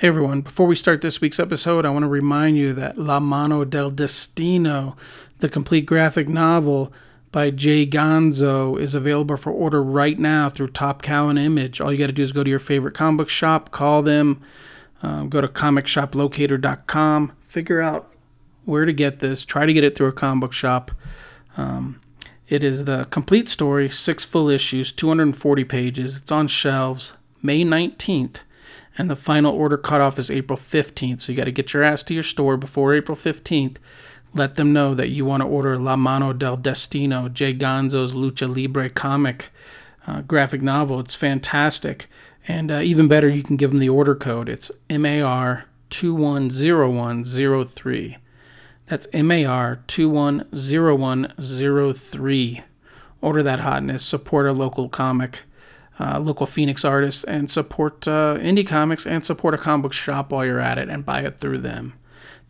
Hey everyone, before we start this week's episode, I want to remind you that La Mano del Destino, the complete graphic novel by Jay Gonzo, is available for order right now through Top Cow and Image. All you got to do is go to your favorite comic book shop, call them, um, go to comicshoplocator.com, figure out where to get this, try to get it through a comic book shop. Um, it is the complete story, six full issues, 240 pages. It's on shelves May 19th and the final order cutoff is April 15th. So you got to get your ass to your store before April 15th. Let them know that you want to order La Mano del Destino, Jay Gonzo's Lucha Libre comic uh, graphic novel. It's fantastic. And uh, even better, you can give them the order code. It's MAR 210103. That's MAR 210103. Order that hotness, support a local comic uh, local Phoenix artists and support uh, indie comics and support a comic book shop while you're at it and buy it through them.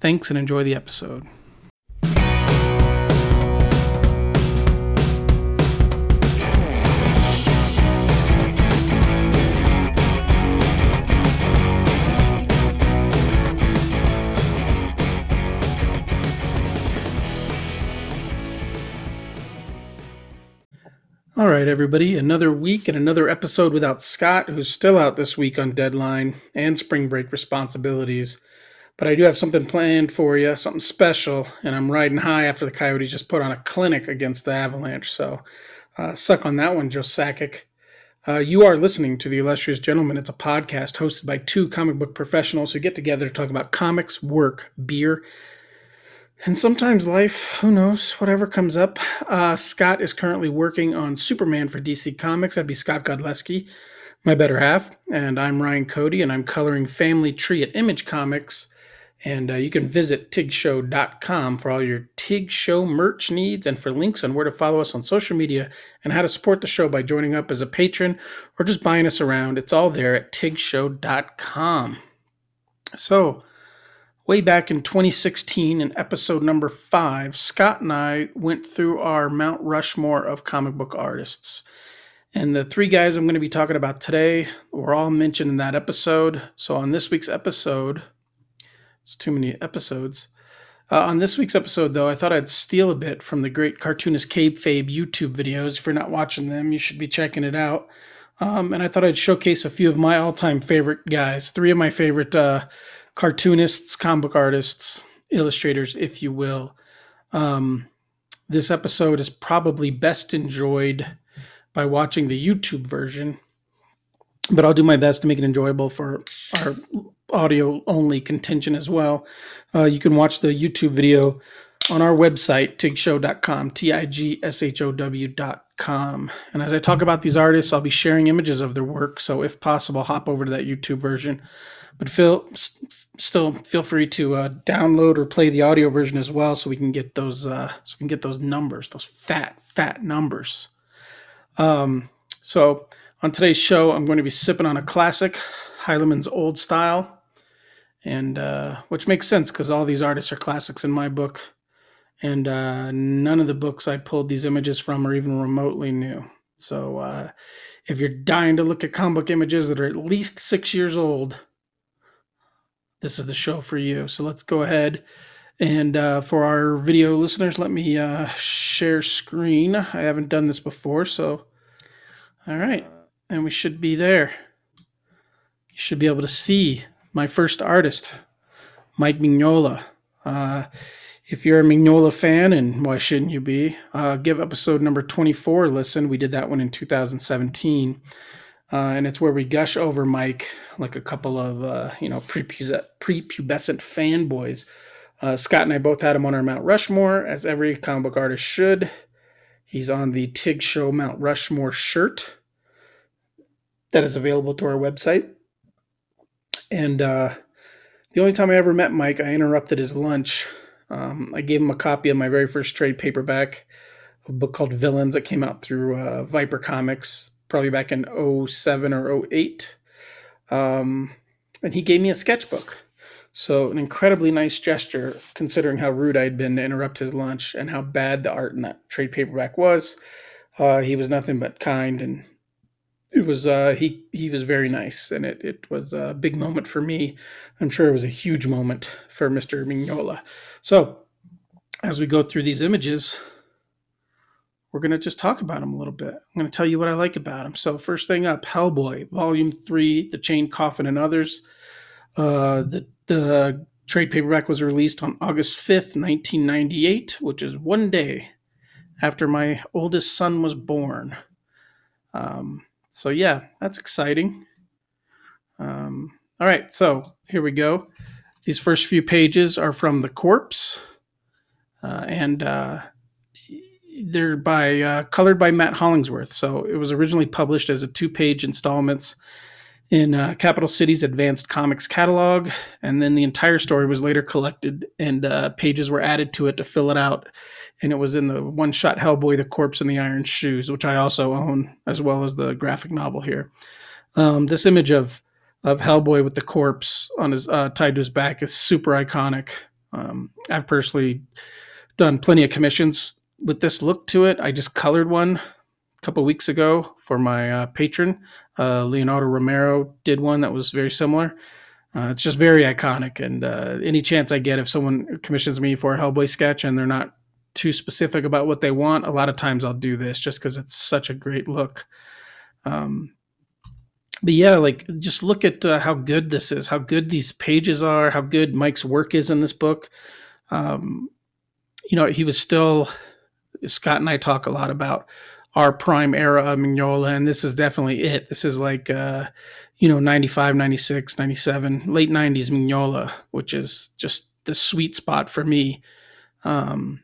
Thanks and enjoy the episode. All right, everybody, another week and another episode without Scott, who's still out this week on deadline and spring break responsibilities. But I do have something planned for you, something special, and I'm riding high after the Coyotes just put on a clinic against the Avalanche. So uh, suck on that one, Joe Sakic. Uh, you are listening to The Illustrious Gentleman. It's a podcast hosted by two comic book professionals who get together to talk about comics, work, beer, and sometimes life, who knows, whatever comes up. Uh, Scott is currently working on Superman for DC Comics. That'd be Scott Godlewski, my better half. And I'm Ryan Cody, and I'm coloring Family Tree at Image Comics. And uh, you can visit tigshow.com for all your Tig Show merch needs and for links on where to follow us on social media and how to support the show by joining up as a patron or just buying us around. It's all there at tigshow.com. So, way back in 2016 in episode number five, Scott and I went through our Mount Rushmore of comic book artists. And the three guys I'm going to be talking about today were all mentioned in that episode. So on this week's episode, it's too many episodes. Uh, on this week's episode, though, I thought I'd steal a bit from the great cartoonist Kayfabe YouTube videos. If you're not watching them, you should be checking it out. Um, and I thought I'd showcase a few of my all time favorite guys, three of my favorite uh, cartoonists, comic artists, illustrators, if you will. Um, this episode is probably best enjoyed by watching the YouTube version, but I'll do my best to make it enjoyable for our audio only contention as well. Uh, you can watch the YouTube video on our website, tigshow.com, T I G S H O W.com. And as I talk about these artists, I'll be sharing images of their work. So if possible, hop over to that YouTube version. But feel, still feel free to uh, download or play the audio version as well, so we can get those uh, so we can get those numbers, those fat fat numbers. Um, so on today's show, I'm going to be sipping on a classic, Heileman's Old Style, and uh, which makes sense because all these artists are classics in my book, and uh, none of the books I pulled these images from are even remotely new. So uh, if you're dying to look at comic book images that are at least six years old this is the show for you. So let's go ahead and uh, for our video listeners, let me uh, share screen. I haven't done this before, so all right, and we should be there. You should be able to see my first artist, Mike Mignola. Uh, if you're a Mignola fan, and why shouldn't you be, uh, give episode number 24 a listen. We did that one in 2017 uh, and it's where we gush over Mike like a couple of uh, you know prepubescent fanboys. Uh, Scott and I both had him on our Mount Rushmore, as every comic book artist should. He's on the Tig Show Mount Rushmore shirt that is available to our website. And uh, the only time I ever met Mike, I interrupted his lunch. Um, I gave him a copy of my very first trade paperback, a book called Villains that came out through uh, Viper Comics probably back in 07 or 08. Um, and he gave me a sketchbook. So, an incredibly nice gesture considering how rude I'd been to interrupt his lunch and how bad the art in that trade paperback was. Uh, he was nothing but kind and it was uh, he he was very nice, and it it was a big moment for me. I'm sure it was a huge moment for Mr. Mignola. So as we go through these images, we're going to just talk about him a little bit. I'm going to tell you what I like about him. So first thing up, Hellboy, Volume Three, The Chain Coffin and Others. Uh, the the trade paperback was released on August 5th, 1998, which is one day after my oldest son was born. Um, so yeah, that's exciting. Um, all right, so here we go. These first few pages are from The Corpse, uh, and uh, they're by uh, colored by Matt Hollingsworth. So it was originally published as a two-page installments in uh, Capital City's Advance Comics catalog, and then the entire story was later collected and uh, pages were added to it to fill it out and it was in the one shot Hellboy, The Corpse in the Iron Shoes, which I also own, as well as the graphic novel here. Um, this image of of Hellboy with the corpse on his uh, tied to his back is super iconic. Um, I've personally done plenty of commissions with this look to it. I just colored one a couple weeks ago for my uh, patron. Uh, Leonardo Romero did one that was very similar. Uh, it's just very iconic, and uh, any chance I get, if someone commissions me for a Hellboy sketch and they're not too specific about what they want, a lot of times I'll do this just because it's such a great look. Um, but yeah, like just look at uh, how good this is, how good these pages are, how good Mike's work is in this book. Um, you know, he was still, Scott and I talk a lot about our prime era of Mignola, and this is definitely it. This is like, uh, you know, 95, 96, 97, late 90s Mignola, which is just the sweet spot for me. Um,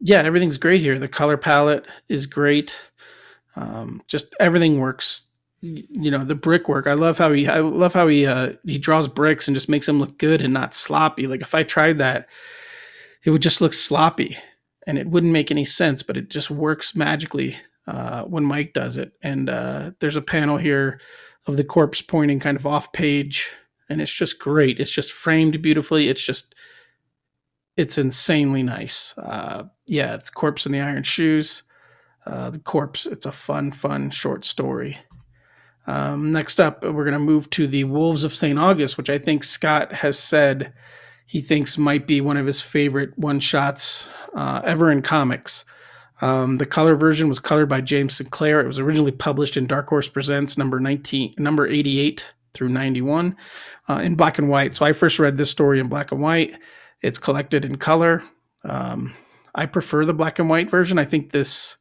yeah, everything's great here. The color palette is great. Um, just everything works. You know, the brickwork. I love how he. I love how he. Uh, he draws bricks and just makes them look good and not sloppy. Like if I tried that, it would just look sloppy, and it wouldn't make any sense. But it just works magically uh, when Mike does it. And uh, there's a panel here of the corpse pointing kind of off page, and it's just great. It's just framed beautifully. It's just it's insanely nice. Uh, yeah, it's Corpse in the Iron Shoes. Uh, the Corpse. It's a fun, fun short story. Um, next up, we're going to move to the Wolves of St. August, which I think Scott has said he thinks might be one of his favorite one shots uh, ever in comics. Um, the color version was colored by James Sinclair. It was originally published in Dark Horse Presents number 19, number 88 through 91 uh, in black and white. So I first read this story in black and white. It's collected in color. Um, I prefer the black and white version. I think this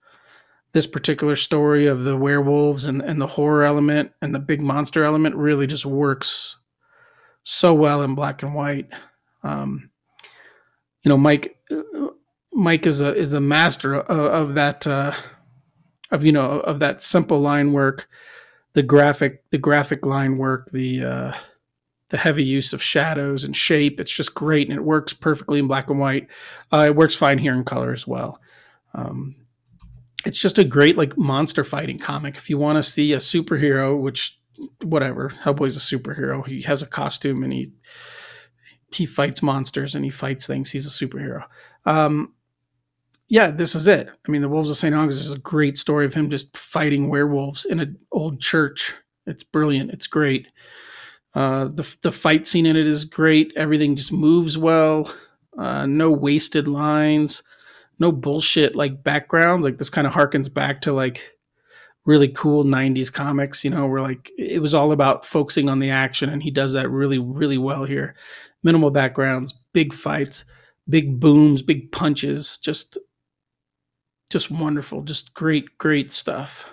this particular story of the werewolves and, and the horror element and the big monster element really just works so well in black and white. Um, you know, Mike Mike is a is a master of, of that uh, of you know of that simple line work, the graphic the graphic line work, the uh, the heavy use of shadows and shape. It's just great, and it works perfectly in black and white. Uh, it works fine here in color as well. Um, it's just a great like monster fighting comic. If you want to see a superhero, which whatever, Hellboy's a superhero. He has a costume and he he fights monsters and he fights things. He's a superhero. Um, yeah, this is it. I mean, the Wolves of St. August is a great story of him just fighting werewolves in an old church. It's brilliant. It's great. Uh, the the fight scene in it is great. Everything just moves well. Uh, no wasted lines. No bullshit like backgrounds. Like this kind of harkens back to like really cool 90s comics, you know, where like it was all about focusing on the action and he does that really really well here. Minimal backgrounds, big fights, big booms, big punches, just just wonderful, just great great stuff.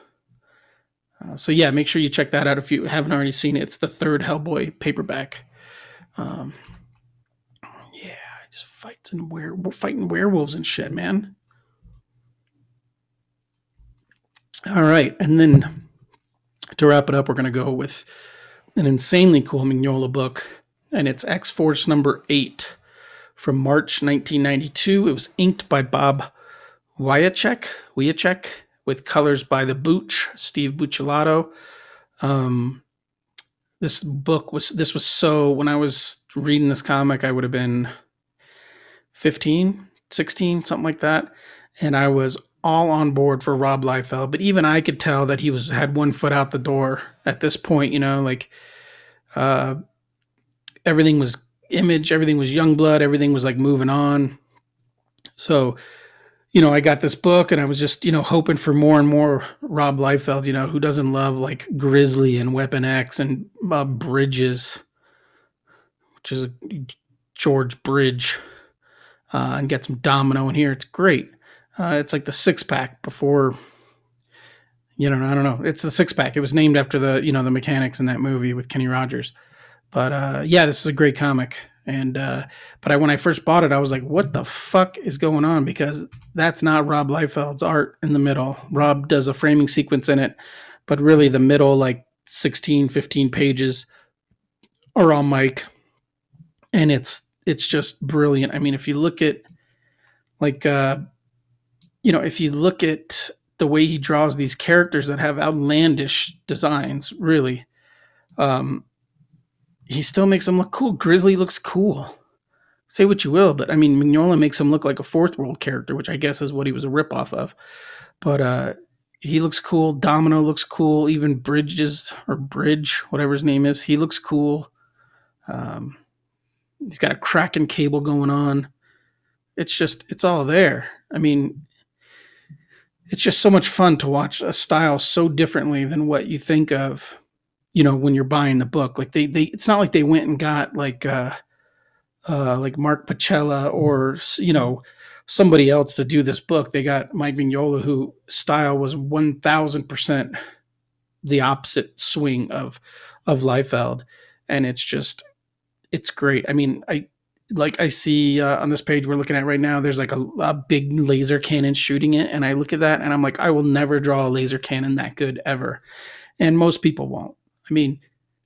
Uh, so yeah, make sure you check that out if you haven't already seen it. It's the third Hellboy paperback. Um, yeah, just fights and were fighting werewolves and shit, man. All right, and then to wrap it up, we're gonna go with an insanely cool Mignola book, and it's X Force number eight from March 1992. It was inked by Bob Wiacek. Wiacek with colors by the Booch, Steve Buccellato. Um, this book was this was so when I was reading this comic, I would have been 15, 16, something like that. And I was all on board for Rob Liefeld, but even I could tell that he was had one foot out the door at this point. You know, like uh, everything was image, everything was Youngblood, everything was like moving on. So, you know, I got this book and I was just, you know, hoping for more and more Rob Liefeld, you know, who doesn't love like Grizzly and Weapon X and uh, Bridges, which is George Bridge, uh, and get some domino in here. It's great. Uh, it's like the six pack before, you know, I don't know. It's the six pack. It was named after the, you know, the mechanics in that movie with Kenny Rogers. But uh, yeah, this is a great comic. And uh, but I, when I first bought it, I was like, "What the fuck is going on?" Because that's not Rob Liefeld's art in the middle. Rob does a framing sequence in it, but really the middle, like 16, 15 pages, are all Mike, and it's it's just brilliant. I mean, if you look at like uh, you know, if you look at the way he draws these characters that have outlandish designs, really, um, he still makes him look cool. Grizzly looks cool. Say what you will, but I mean, Mignola makes him look like a fourth world character, which I guess is what he was a ripoff of. But uh, he looks cool. Domino looks cool. Even Bridges or Bridge, whatever his name is, he looks cool. Um, he's got a Kraken cable going on. It's just, it's all there. I mean, it's just so much fun to watch a style so differently than what you think of you know when you're buying the book like they they it's not like they went and got like uh uh like Mark Pacella or you know somebody else to do this book. They got Mike Mignola who style was 1000% the opposite swing of of Liefeld. And it's just it's great. I mean i like i see uh, on this page we're looking at right now there's like a, a big laser cannon shooting it. And i look at that and i'm like i will never draw a laser cannon that good ever. And most people won't I mean,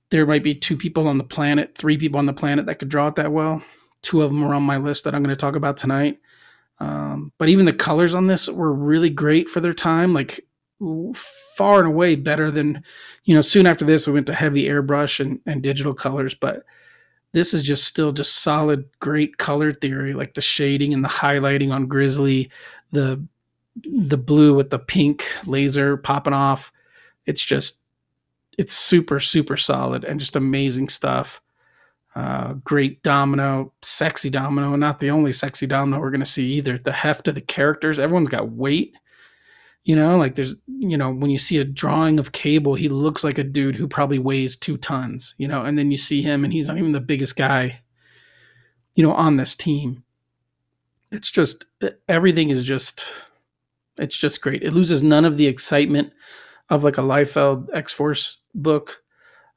there might be two people on the planet, three people on the planet that could draw it that well. Two of them are on my list that I'm going to talk about tonight. Um, but even the colors on this were really great for their time, like far and away better than, you know, soon after this, we went to heavy airbrush and, and digital colors. But this is just still just solid, great color theory, like the shading and the highlighting on Grizzly, the the blue with the pink laser popping off. It's just it's super super solid and just amazing stuff. Uh, great domino, sexy domino, not the only sexy domino we're going to see either. The heft of the characters, everyone's got weight. You know, like there's, you know, when you see a drawing of Cable, he looks like a dude who probably weighs two tons, you know, and then you see him and he's not even the biggest guy, you know, on this team. It's just, everything is just, it's just great. It loses none of the excitement of like a Liefeld X Force book,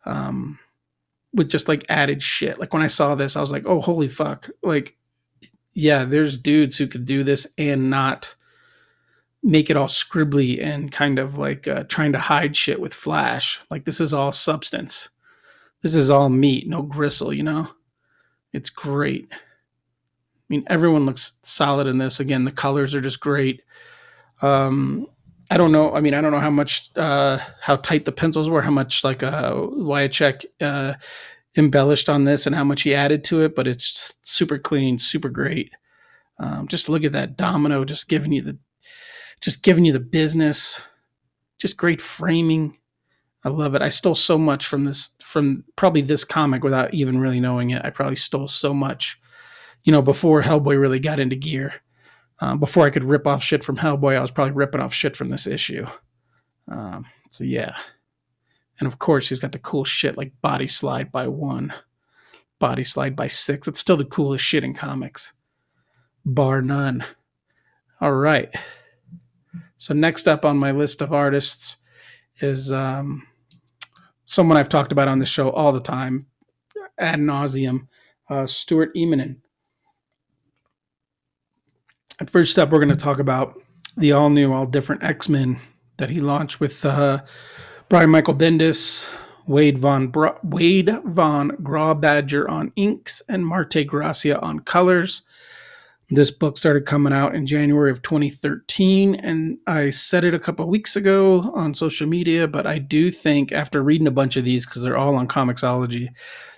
um, with just like added shit. Like when I saw this, I was like, oh holy fuck! Like, yeah, there's dudes who could do this and not make it all scribbly and kind of like uh, trying to hide shit with flash. Like this is all substance. This is all meat, no gristle. You know, it's great. I mean, everyone looks solid in this. Again, the colors are just great. Um, I don't know. I mean, I don't know how much, uh, how tight the pencils were, how much like uh, Wiacek uh, embellished on this, and how much he added to it. But it's super clean, super great. Um, just look at that domino, just giving you the, just giving you the business. Just great framing. I love it. I stole so much from this, from probably this comic without even really knowing it. I probably stole so much, you know, before Hellboy really got into gear. Um, before I could rip off shit from Hellboy, I was probably ripping off shit from this issue. Um, so yeah. And of course, he's got the cool shit like Body Slide by one, Body Slide by six. It's still the coolest shit in comics, bar none. All right. So next up on my list of artists is um, someone I've talked about on the show all the time, ad nauseum, uh, Stuart Immonen. First up, we're going to talk about the all new, all different X Men that he launched with uh, Brian Michael Bendis, Wade von Bra- Wade von Grawbadger on inks, and Marte Gracia on colors. This book started coming out in January of 2013, and I said it a couple weeks ago on social media, but I do think after reading a bunch of these, because they're all on Comixology,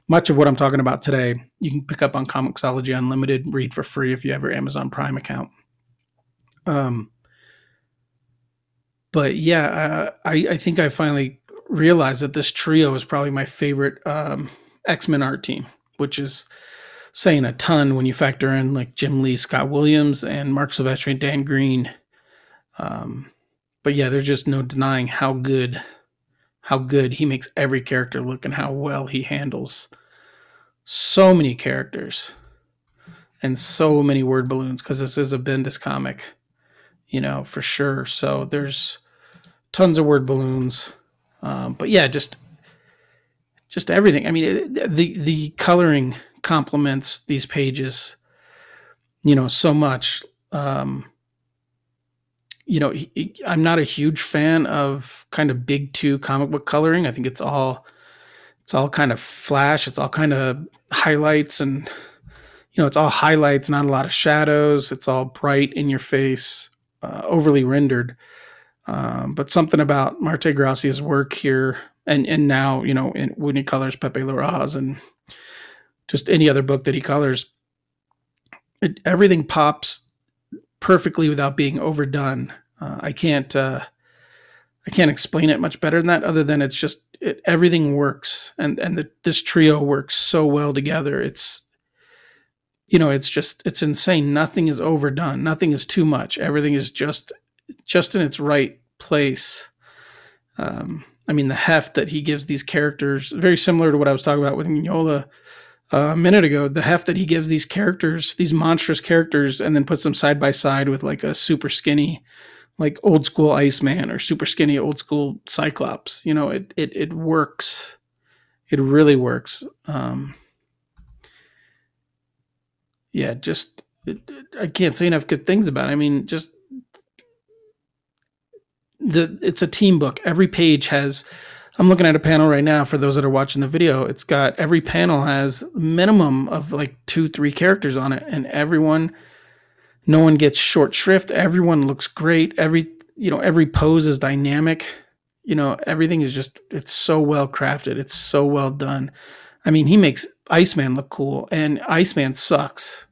much of what I'm talking about today, you can pick up on Comixology Unlimited, read for free if you have your Amazon Prime account. Um, but yeah, uh, I I think I finally realized that this trio is probably my favorite um, X Men art team, which is saying a ton when you factor in like Jim Lee, Scott Williams, and Marc Silvestri and Dan Green. Um, but yeah, there's just no denying how good how good he makes every character look and how well he handles so many characters and so many word balloons because this is a Bendis comic, you know, for sure. So there's tons of word balloons. Um, but yeah, just just everything. I mean, the the coloring complements these pages, you know, so much. Um, you know, he, I'm not a huge fan of kind of big two comic book coloring. I think it's all it's all kind of flash. It's all kind of highlights and you know, it's all highlights, not a lot of shadows. It's all bright in your face, uh, overly rendered. Um, but something about Marte Gracia's work here, and and now you know, in, when he colors Pepe Larraz and just any other book that he colors, it, everything pops perfectly without being overdone. Uh, I can't uh, I can't explain it much better than that, other than it's just it, everything works, and and the, this trio works so well together. It's you know, it's just it's insane. Nothing is overdone. Nothing is too much. Everything is just just in its right place. Um, I mean, the heft that he gives these characters, very similar to what I was talking about with Mignola a minute ago, the heft that he gives these characters, these monstrous characters, and then puts them side by side with like a super skinny, like old school Iceman or super skinny old school Cyclops. You know, it it it works. It really works. Um, yeah, just it, it, I can't say enough good things about. it. I mean, just the it's a team book. Every page has I'm looking at a panel right now for those that are watching the video. It's got every panel has minimum of like two, three characters on it, and everyone, no one gets short shrift. Everyone looks great. Every you know, every pose is dynamic. You know, everything is just it's so well crafted. It's so well done. I mean, he makes Iceman look cool, and Iceman sucks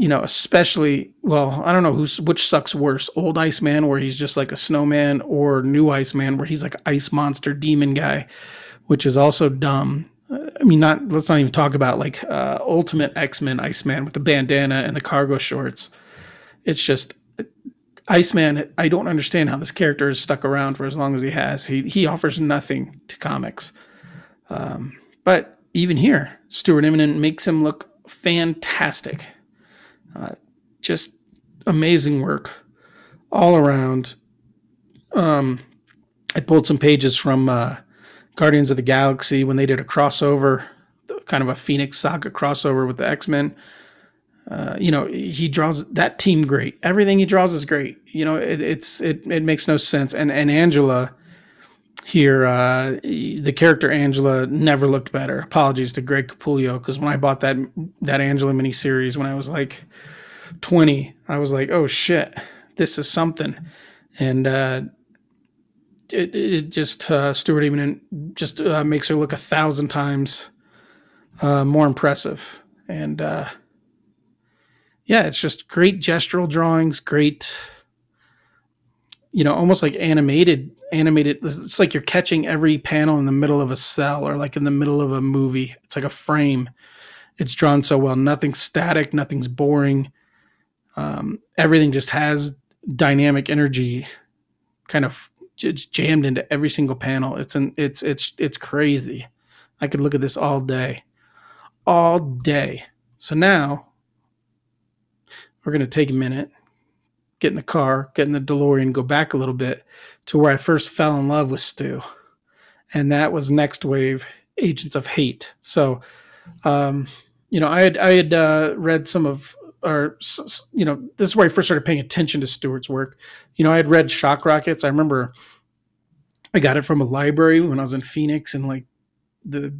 you know, especially well, I don't know who's which sucks worse, old Iceman where he's just like a snowman, or new Iceman where he's like ice monster demon guy, which is also dumb. I mean, not let's not even talk about like uh, Ultimate X Men Iceman with the bandana and the cargo shorts. It's just Iceman. I don't understand how this character is stuck around for as long as he has. He he offers nothing to comics, um, but even here, Stuart Immonen makes him look fantastic. Uh, just amazing work all around. Um, I pulled some pages from uh, Guardians of the Galaxy when they did a crossover, kind of a Phoenix Saga crossover with the X Men. Uh, you know, he draws that team great. Everything he draws is great. You know, it, it's it it makes no sense. And and Angela here, uh, the character Angela never looked better. Apologies to Greg Capullo because when I bought that that Angela miniseries when I was like 20, I was like, oh shit, this is something. And uh, it, it just, uh, Stuart even just uh, makes her look a thousand times uh, more impressive. And uh, yeah, it's just great gestural drawings, great, you know, almost like animated animated it's like you're catching every panel in the middle of a cel or like in the middle of a movie. It's like a frame. It's drawn so well. Nothing's static. Nothing's boring. Um, everything just has dynamic energy kind of it's jammed into every single panel. It's an it's it's it's crazy. I could look at this all day. All day. So now we're going to take a minute get in the car get in the delorean go back a little bit to where i first fell in love with stu and that was next wave agents of hate so um, you know i had i had uh, read some of or you know, this is where I first started paying attention to Stuart's work. You know, I had read Shock Rockets. I remember I got it from a library when I was in Phoenix in like the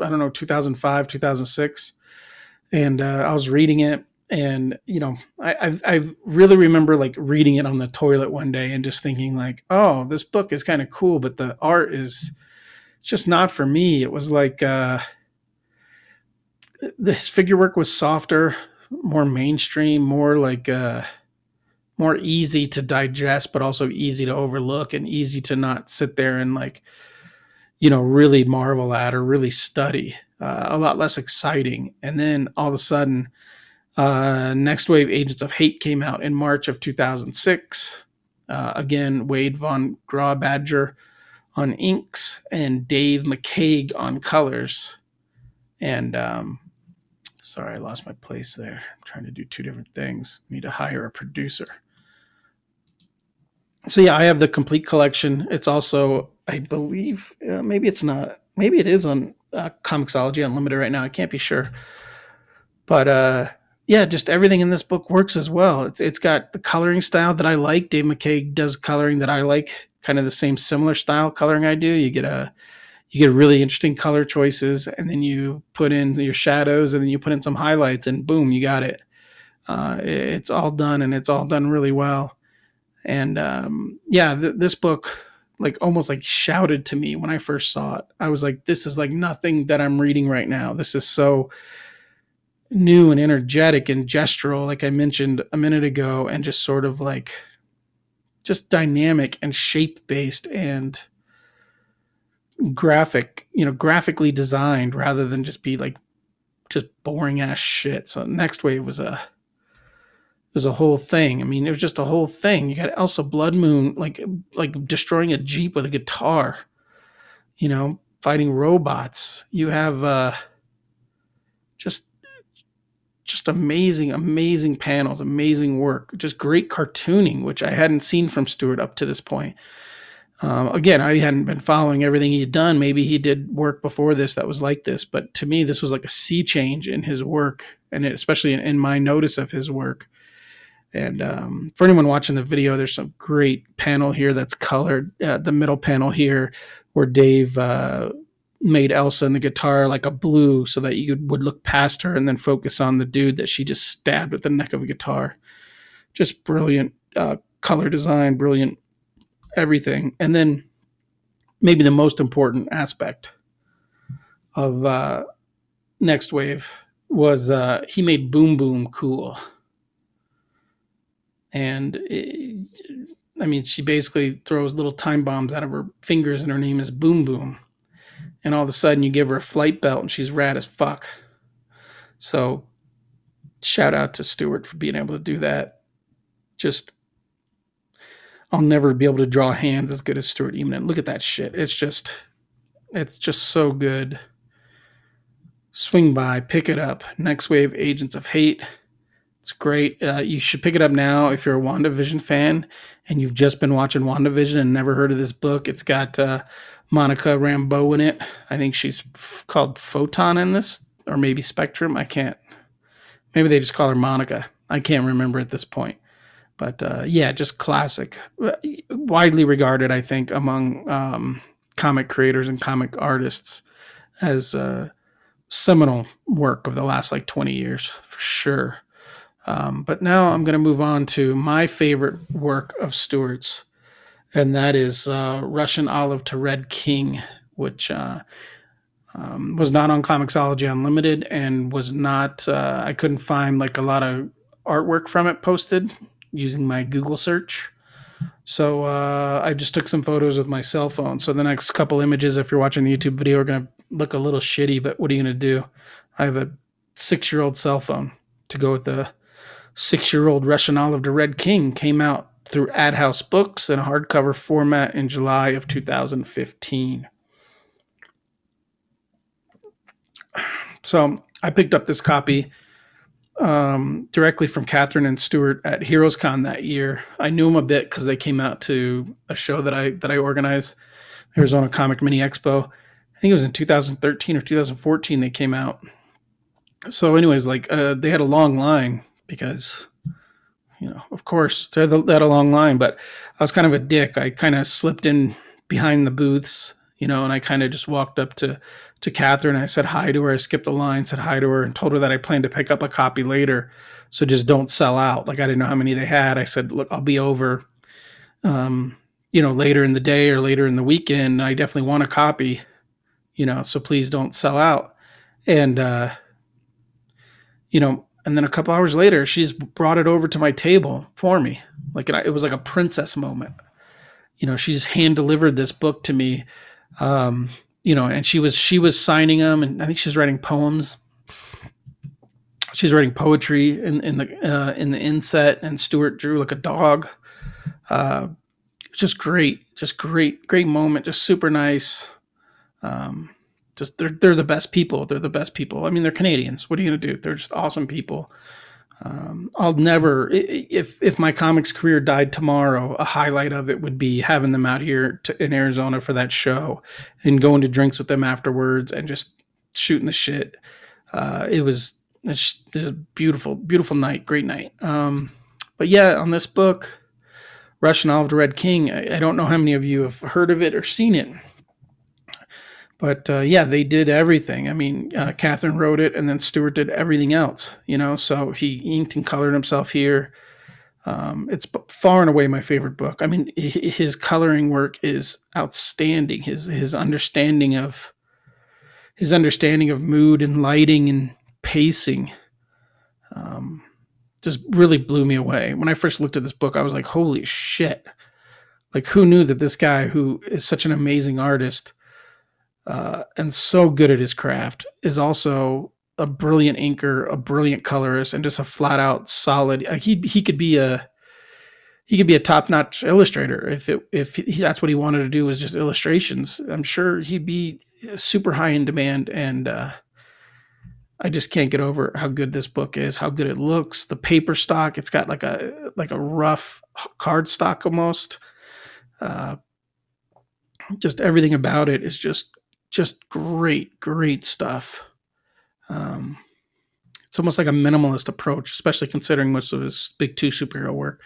I don't know 2005 2006, and uh, I was reading it, and you know, I, I really remember like reading it on the toilet one day and just thinking like, oh, this book is kind of cool, but the art is it's just not for me. It was like. uh this figure work was softer more mainstream, more like uh, more easy to digest, but also easy to overlook and easy to not sit there and like, you know, really marvel at or really study. Uh, a lot less exciting. And then all of a sudden, uh, Next Wave Agents of Hate came out in March of 2006. Uh, again, Wade von Grawbadger on inks and Dave McCaig on colors. And um, sorry, I lost my place there. I'm trying to do two different things. I need to hire a producer. So yeah, I have the complete collection. It's also, I believe, uh, maybe it's not. Maybe it is on uh, Comixology Unlimited right now. I can't be sure, but uh, yeah, just everything in this book works as well. It's it's got the coloring style that I like. Dave McCaig does coloring that I like, kind of the same similar style coloring I do. You get a you get really interesting color choices, and then you put in your shadows, and then you put in some highlights, and boom, you got it. Uh, it's all done, and it's all done really well. And um, yeah, th- this book like almost like shouted to me when I first saw it. I was like, this is like nothing that I'm reading right now. This is so new and energetic and gestural, like I mentioned a minute ago, and just sort of like just dynamic and shape based and graphic, you know, graphically designed rather than just be like just boring ass shit. So next wave was a was a whole thing. I mean, it was just a whole thing. You got Elsa Bloodstone like like destroying a jeep with a guitar. You know, fighting robots. You have uh just just amazing, amazing panels, amazing work, just great cartooning, which I hadn't seen from Stuart up to this point. Um, again, I hadn't been following everything he had done. Maybe he did work before this that was like this, but to me, this was like a sea change in his work, and especially in, in, my notice of his work. And um, for anyone watching the video, there's some great panel here that's colored. Uh, the middle panel here, where Dave uh, made Elsa and the guitar like a blue so that you would look past her and then focus on the dude that she just stabbed with the neck of a guitar. Just brilliant uh, color design, brilliant everything. And then maybe the most important aspect of uh, Next Wave was uh, he made Boom Boom cool. And it, I mean, she basically throws little time bombs out of her fingers, and her name is Boom Boom and all of a sudden you give her a flight belt and she's rad as fuck. So shout out to Stuart for being able to do that. Just I'll never be able to draw hands as good as Stuart Immonen. Look at that shit. It's just it's just so good. Swing by, pick it up. Next Wave Agents of Hate. It's great. Uh, you should pick it up now if you're a WandaVision fan and you've just been watching WandaVision and never heard of this book. It's got uh, Monica Rambeau in it. I think she's f- called Photon in this, or maybe Spectrum. I can't. Maybe they just call her Monica. I can't remember at this point. But uh, yeah, just classic. Uh, widely regarded, I think, among um, comic creators and comic artists as uh, seminal work of the last like 20 years, for sure. Um, but now I'm going to move on to my favorite work of Stuart's and that is uh, Russian Olive to Red King, which uh, um, was not on Comixology Unlimited and was not. Uh, I couldn't find like a lot of artwork from it posted using my Google search. So uh, I just took some photos with my cell phone. So the next couple images, if you're watching the YouTube video, are gonna look a little shitty. But what are you gonna do? I have a six-year-old cell phone to go with the six-year-old Russian Olive to Red King. Came out through AdHouse Books in a hardcover format in July of 2015. So I picked up this copy um, directly from Kathryn and Stuart at HeroesCon that year. I knew them a bit because they came out to a show that I that I organized, Arizona Comic Mini Expo. I think it was in 2013 or 2014 they came out. So, anyways, like uh, they had a long line because you know, of course, they had a long line, but I was kind of a dick. I kind of slipped in behind the booths, you know, and I kind of just walked up to to Kathryn. I said hi to her. I skipped the line, said hi to her, and told her that I planned to pick up a copy later. So just don't sell out. Like I didn't know how many they had. I said, look, I'll be over, um, you know, later in the day or later in the weekend. I definitely want a copy, you know. So please don't sell out. And uh, you know, and then a couple hours later, she's brought it over to my table for me. Like it was like a princess moment. You know, she's hand delivered this book to me. Um, you know, and she was she was signing them, and I think she's writing poems. She's writing poetry in in the uh, in the inset, and Stuart drew like a dog. Uh, just great, just great, great moment, just super nice. Um, just they're they're the best people. They're the best people. I mean, they're Canadians. What are you gonna do? They're just awesome people. Um, I'll never if if my comics career died tomorrow, a highlight of it would be having them out here to, in Arizona for that show and going to drinks with them afterwards and just shooting the shit. Uh, it was it's, it's a beautiful, beautiful night, great night. Um, but yeah, on this book, Russian Olive Red King, I, I don't know how many of you have heard of it or seen it. But uh, yeah, they did everything. I mean, uh, Kathryn wrote it, and then Stuart did everything else. You know, so he inked and colored himself here. Um, it's far and away my favorite book. I mean, his coloring work is outstanding. His his understanding of his understanding of mood and lighting and pacing um, just really blew me away. When I first looked at this book, I was like, "Holy shit!" Like, who knew that this guy, who is such an amazing artist, uh, and so good at his craft, is also a brilliant inker, a brilliant colorist, and just a flat out solid. Like he he could be a he could be a top notch illustrator if it if he, that's what he wanted to do was just illustrations. I'm sure he'd be super high in demand, and uh, I just can't get over how good this book is, how good it looks. The paper stock, it's got like a like a rough card stock almost. Uh, just everything about it is just just great, great stuff. Um, it's almost like a minimalist approach, especially considering most of his big two superhero work.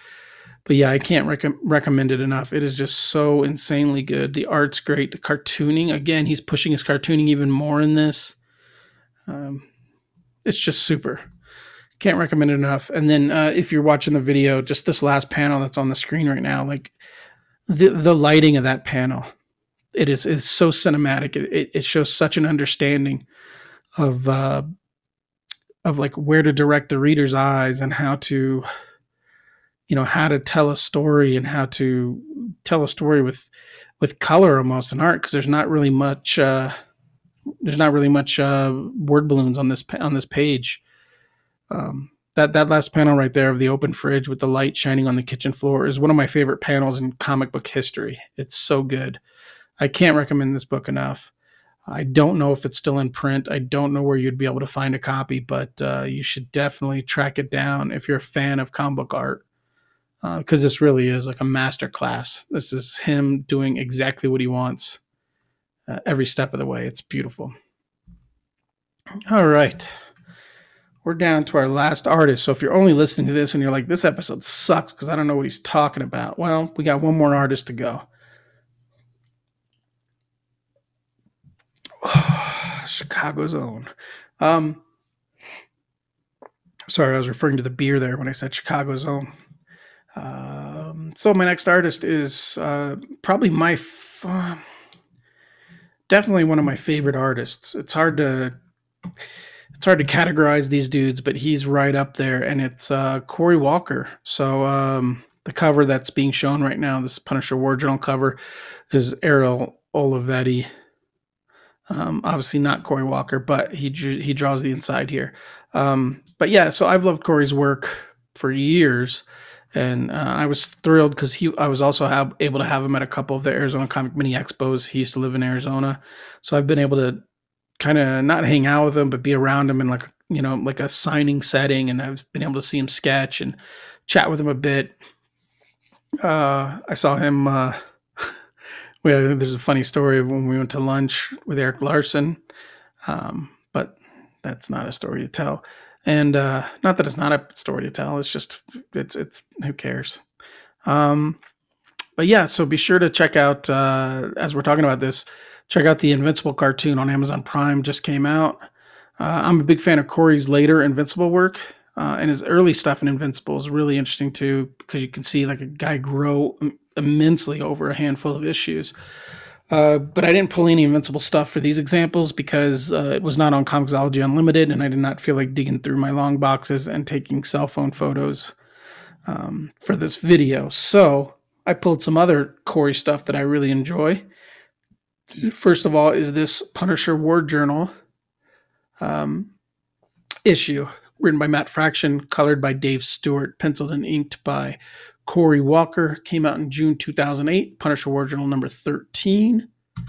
But yeah, I can't rec- recommend it enough. It is just so insanely good. The art's great. The cartooning, again, he's pushing his cartooning even more in this. Um, it's just super. Can't recommend it enough. And then uh, if you're watching the video, just this last panel that's on the screen right now, like the the lighting of that panel it is is so cinematic. It, it shows such an understanding of uh, of like where to direct the reader's eyes and how to you know how to tell a story and how to tell a story with with color almost in art because there's not really much uh, there's not really much uh, word balloons on this on this page. Um, that that last panel right there of the open fridge with the light shining on the kitchen floor is one of my favorite panels in comic book history. It's so good. I can't recommend this book enough. I don't know if it's still in print. I don't know where you'd be able to find a copy, but uh, you should definitely track it down if you're a fan of comic book art, because uh, this really is like a master class. This is him doing exactly what he wants uh, every step of the way. It's beautiful. All right. We're down to our last artist. So if you're only listening to this and you're like, this episode sucks because I don't know what he's talking about, well, we got one more artist to go. Chicago's own. Um, sorry, I was referring to the beer there when I said Chicago's own. Um, so my next artist is uh, probably my f- uh, definitely one of my favorite artists. It's hard to it's hard to categorize these dudes, but he's right up there, and it's uh, Cory Walker. So um, the cover that's being shown right now, this Punisher War Journal cover, is Ariel Olivetti um, obviously not Cory Walker, but he he draws the inside here. Um, but yeah, so I've loved Cory's work for years, and uh, I was thrilled because he I was also have, able to have him at a couple of the Arizona Comic Mini Expos. He used to live in Arizona, so I've been able to kind of not hang out with him, but be around him in like you know like a signing setting, and I've been able to see him sketch and chat with him a bit. Uh, I saw him. Uh, well, there's a funny story when we went to lunch with Erik Larsen, um, but that's not a story to tell. And uh, not that it's not a story to tell. It's just it's it's who cares. Um, but yeah, so be sure to check out uh, as we're talking about this. Check out the Invincible cartoon on Amazon Prime. Just came out. Uh, I'm a big fan of Cory's later Invincible work. Uh, and his early stuff in Invincible is really interesting too, because you can see like a guy grow immensely over a handful of issues. Uh, but I didn't pull any Invincible stuff for these examples because uh, it was not on Comixology Unlimited, and I did not feel like digging through my long boxes and taking cell phone photos um, for this video. So I pulled some other Cory stuff that I really enjoy. First of all, is this Punisher War Journal um, issue written by Matt Fraction, colored by Dave Stewart, penciled and inked by Cory Walker. Came out in June 2008. Punisher War Journal number 13. Uh,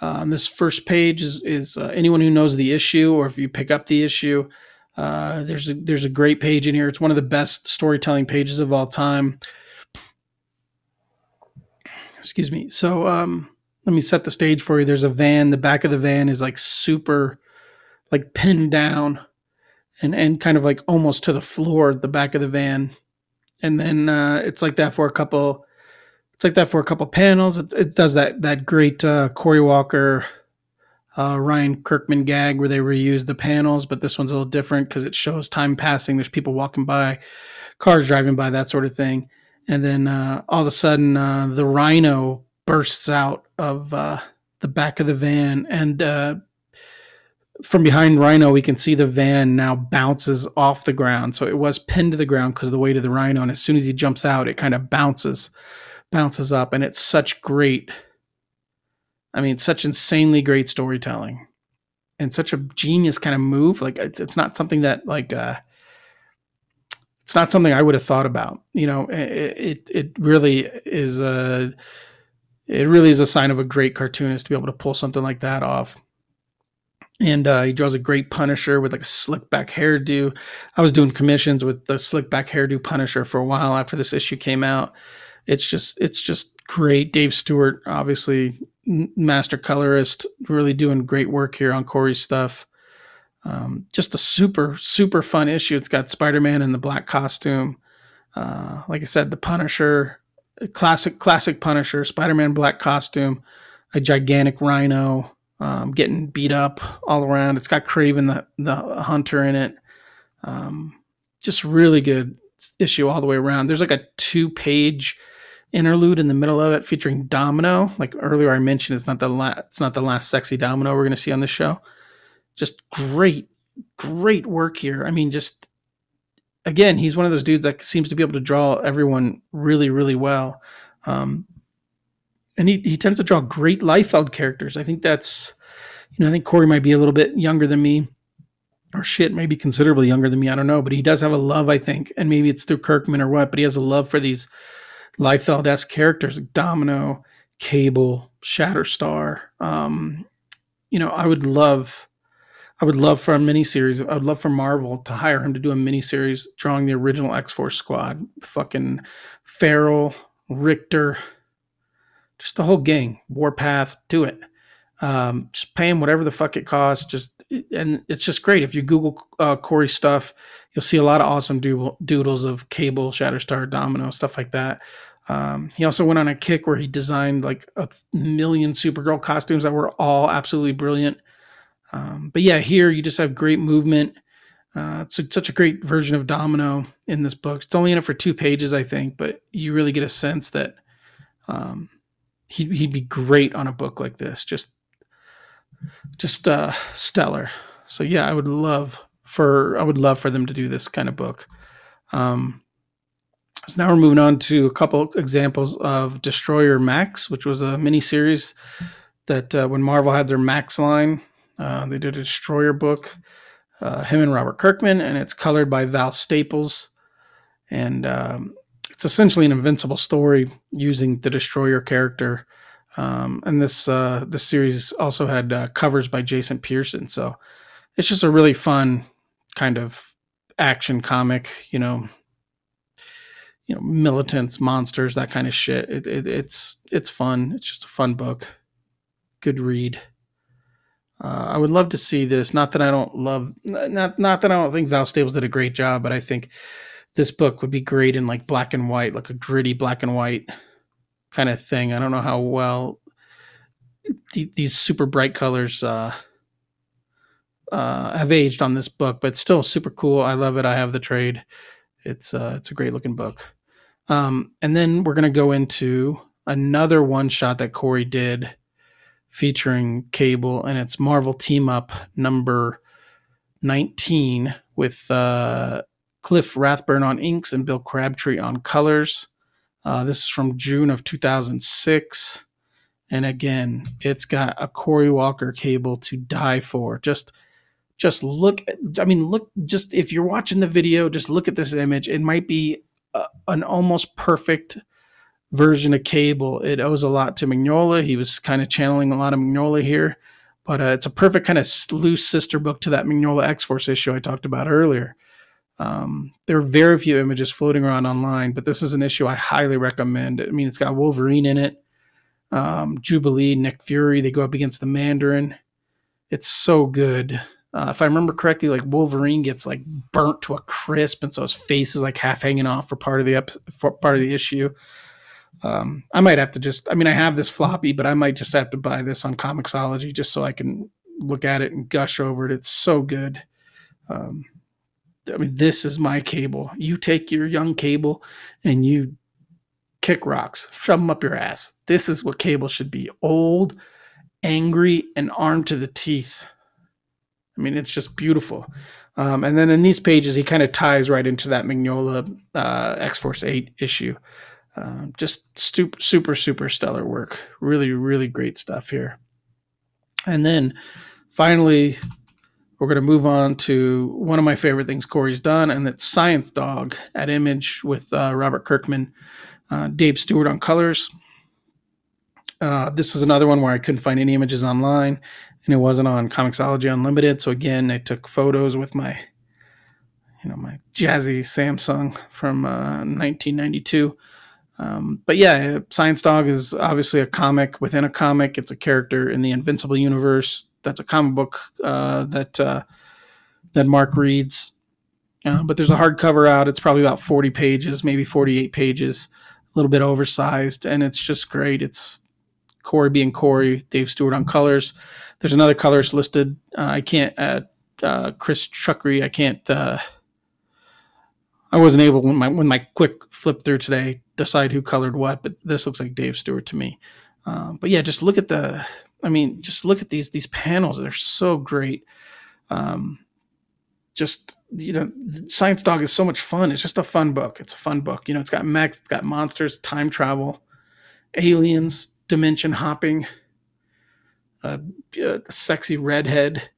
on this first page is, is uh, anyone who knows the issue, or if you pick up the issue, uh, there's a, there's a great page in here. It's one of the best storytelling pages of all time. Excuse me. So um, let me set the stage for you. There's a van. The back of the van is like super, like pinned down, and and kind of like almost to the floor. The back of the van, and then uh, it's like that for a couple. It's like that for a couple panels. It, it does that that great uh, Cory Walker, uh, Ryan Kirkman gag where they reuse the panels, but this one's a little different because it shows time passing. There's people walking by, cars driving by, that sort of thing, and then uh, all of a sudden uh, the Rhino bursts out of uh, the back of the van and uh, from behind Rhino, we can see the van now bounces off the ground. So it was pinned to the ground because of the weight of the Rhino, and as soon as he jumps out, it kind of bounces, bounces up, and it's such great. I mean, such insanely great storytelling, and such a genius kind of move. Like it's it's not something that like uh, it's not something I would have thought about. You know, it it, it really is a it really is a sign of a great cartoonist to be able to pull something like that off and uh, he draws a great Punisher with like a slick back hairdo. I was doing commissions with the slick back hairdo Punisher for a while after this issue came out. It's just it's just great. Dave Stewart, obviously master colorist, really doing great work here on Cory's stuff. Um, just a super super fun issue. It's got Spider Man in the black costume. Uh, like I said, the Punisher, classic classic Punisher, Spider Man black costume, a gigantic Rhino um, getting beat up all around. It's got Kraven the the hunter in it. Um, just really good issue all the way around. There's like a two page interlude in the middle of it featuring Domino. Like earlier I mentioned, it's not the last it's not the last sexy Domino we're gonna see on the show. Just great, great work here. I mean, just again, he's one of those dudes that seems to be able to draw everyone really, really well. Um, and he, he tends to draw great Liefeld characters. I think that's, you know, I think Cory might be a little bit younger than me, or shit, maybe considerably younger than me. I don't know, but he does have a love, I think, and maybe it's through Kirkman or what, but he has a love for these Liefeld esque characters like Domino, Cable, Shatterstar. Um, you know, I would love, I would love for a miniseries. I would love for Marvel to hire him to do a miniseries drawing the original X Force squad. Fucking Feral, Rictor, just the whole gang, Warpath, do it. Um, just pay him whatever the fuck it costs. Just and it's just great. If you Google uh, Cory stuff, you'll see a lot of awesome doodles of Cable, Shatterstar, Domino, stuff like that. Um, he also went on a kick where he designed like a million Supergirl costumes that were all absolutely brilliant. Um, but yeah, here you just have great movement. Uh, it's a, such a great version of Domino in this book. It's only in it for two pages, I think, but you really get a sense that um, he'd, he'd be great on a book like this. Just, just uh, stellar. So yeah, I would love for I would love for them to do this kind of book. Um, so now we're moving on to a couple examples of Destroyer Max, which was a mini series that uh, when Marvel had their Max line, uh, they did a Destroyer book. Uh, him and Robert Kirkman, and it's colored by Val Staples. And um, it's essentially an invincible story using the destroyer character. Um, and this uh, this series also had uh, covers by jason pearson. So it's just a really fun kind of action comic you know you know militants monsters that kind of shit. It, it, it's it's fun. It's just a fun book. Good read. Uh, I would love to see this. Not that I don't love, not not that I don't think Val Staples did a great job, but I think this book would be great in like black and white, like a gritty black and white kind of thing. I don't know how well th- these super bright colors uh, uh, have aged on this book, but still super cool. I love it. I have the trade. It's uh, it's a great looking book. Um, and then we're gonna go into another one shot that Cory did featuring Cable, and it's Marvel Team Up number 19 with uh, Cliff Rathburn on inks and Bill Crabtree on colors. Uh, this is from June of 2006. And again, it's got a Cory Walker cable to die for. Just just look i mean look just if you're watching the video just look at this image it might be a, an almost perfect version of cable it owes a lot to mignola he was kind of channeling a lot of mignola here but uh, it's a perfect kind of loose sister book to that mignola x-force issue i talked about earlier um, there are very few images floating around online, but this is an issue I highly recommend. I mean, it's got Wolverine in it, um, Jubilee, Nick Fury. They go up against the Mandarin. It's so good. Uh, if I remember correctly, like Wolverine gets like burnt to a crisp, and so his face is like half hanging off for part of the ep- for part of the issue. Um, I might have to just. I mean, I have this floppy, but I might just have to buy this on Comixology just so I can look at it and gush over it. It's so good. Um, I mean, this is my cable. You take your young cable and you kick rocks, shove them up your ass. This is what cable should be old, angry, and armed to the teeth. I mean, it's just beautiful. Um, and then in these pages, he kind of ties right into that Mignola uh, X Force 8 issue. Uh, just super, super stellar work. Really, really great stuff here. And then finally, we're going to move on to one of my favorite things Cory's done, and that's Science Dog at Image with uh, Robert Kirkman, uh, Dave Stewart on colors. Uh, this is another one where I couldn't find any images online, and it wasn't on Comixology Unlimited. So again, I took photos with my, you know, my jazzy Samsung from 1992. Um, but yeah, Science Dog is obviously a comic within a comic. It's a character in the Invincible universe that's a comic book uh, that uh, that Mark reads. Uh, but there's a hardcover out. It's probably about 40 pages, maybe 48 pages, a little bit oversized, and it's just great. It's Cory being Cory, Dave Stewart on colors. There's another colorist listed. Uh, I can't. Uh, uh, Chris Chuckry. I can't. I wasn't able when my when my quick flip through today decide who colored what, but this looks like Dave Stewart to me. Um, but yeah, just look at the I mean, just look at these these panels; they're so great. Um, just you know, Science Dog is so much fun. It's just a fun book. It's a fun book. You know, it's got mechs, it's got monsters, time travel, aliens, dimension hopping, a, a sexy redhead.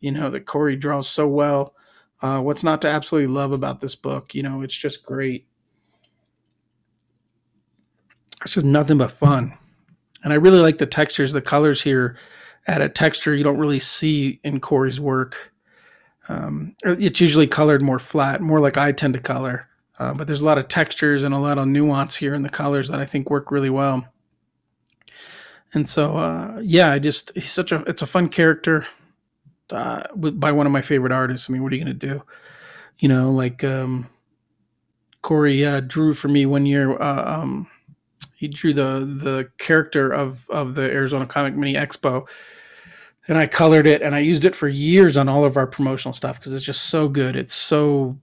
You know that Cory draws so well. Uh, what's not to absolutely love about this book? You know, it's just great. It's just nothing but fun. And I really like the textures, the colors here add a texture you don't really see in Cory's work. Um, it's usually colored more flat, more like I tend to color. Uh, but there's a lot of textures and a lot of nuance here in the colors that I think work really well. And so, uh, yeah, I just he's such a it's a fun character uh, by one of my favorite artists. I mean, what are you gonna do? You know, like um, Cory uh, drew for me one year. Uh, um, he drew the the character of of the Arizona Comic Mini Expo, and I colored it and I used it for years on all of our promotional stuff because it's just so good. It's so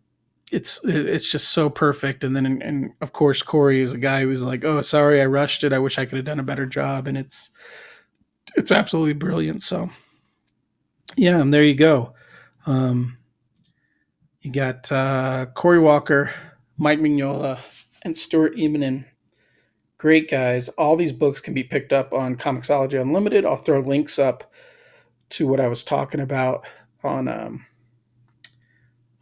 it's it's just so perfect. And then and, and of course cory is a guy who's like, oh sorry I rushed it. I wish I could have done a better job. And it's it's absolutely brilliant. So yeah, and there you go. Um, you got uh, Cory Walker, Mike Mignola, and Stuart Immonen Great guys. All these books can be picked up on Comixology Unlimited. I'll throw links up to what I was talking about on um,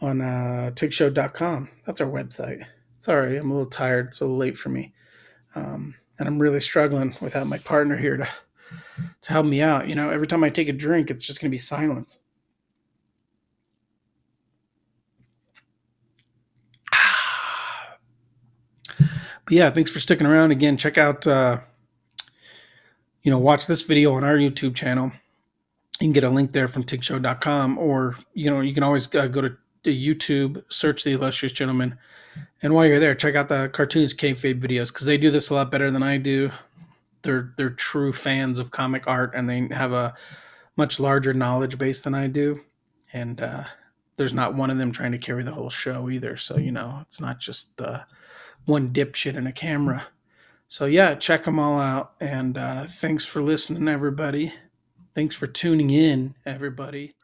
on uh, tigshow.com. That's our website. Sorry, I'm a little tired. It's a little late for me, um, and I'm really struggling without my partner here to to help me out. You know, every time I take a drink, it's just going to be silence. But yeah, thanks for sticking around. Again, check out, uh, you know, watch this video on our YouTube channel. You can get a link there from tigshow.com, or, you know, you can always uh, go to, to YouTube, search The Illustrious Gentleman. And while you're there, check out the Cartoonist Kayfabe videos because they do this a lot better than I do. They're, they're true fans of comic art and they have a much larger knowledge base than I do. And uh, there's not one of them trying to carry the whole show either. So, you know, it's not just. Uh, one dipshit and a camera. So, yeah, check them all out. And uh, thanks for listening, everybody. Thanks for tuning in, everybody.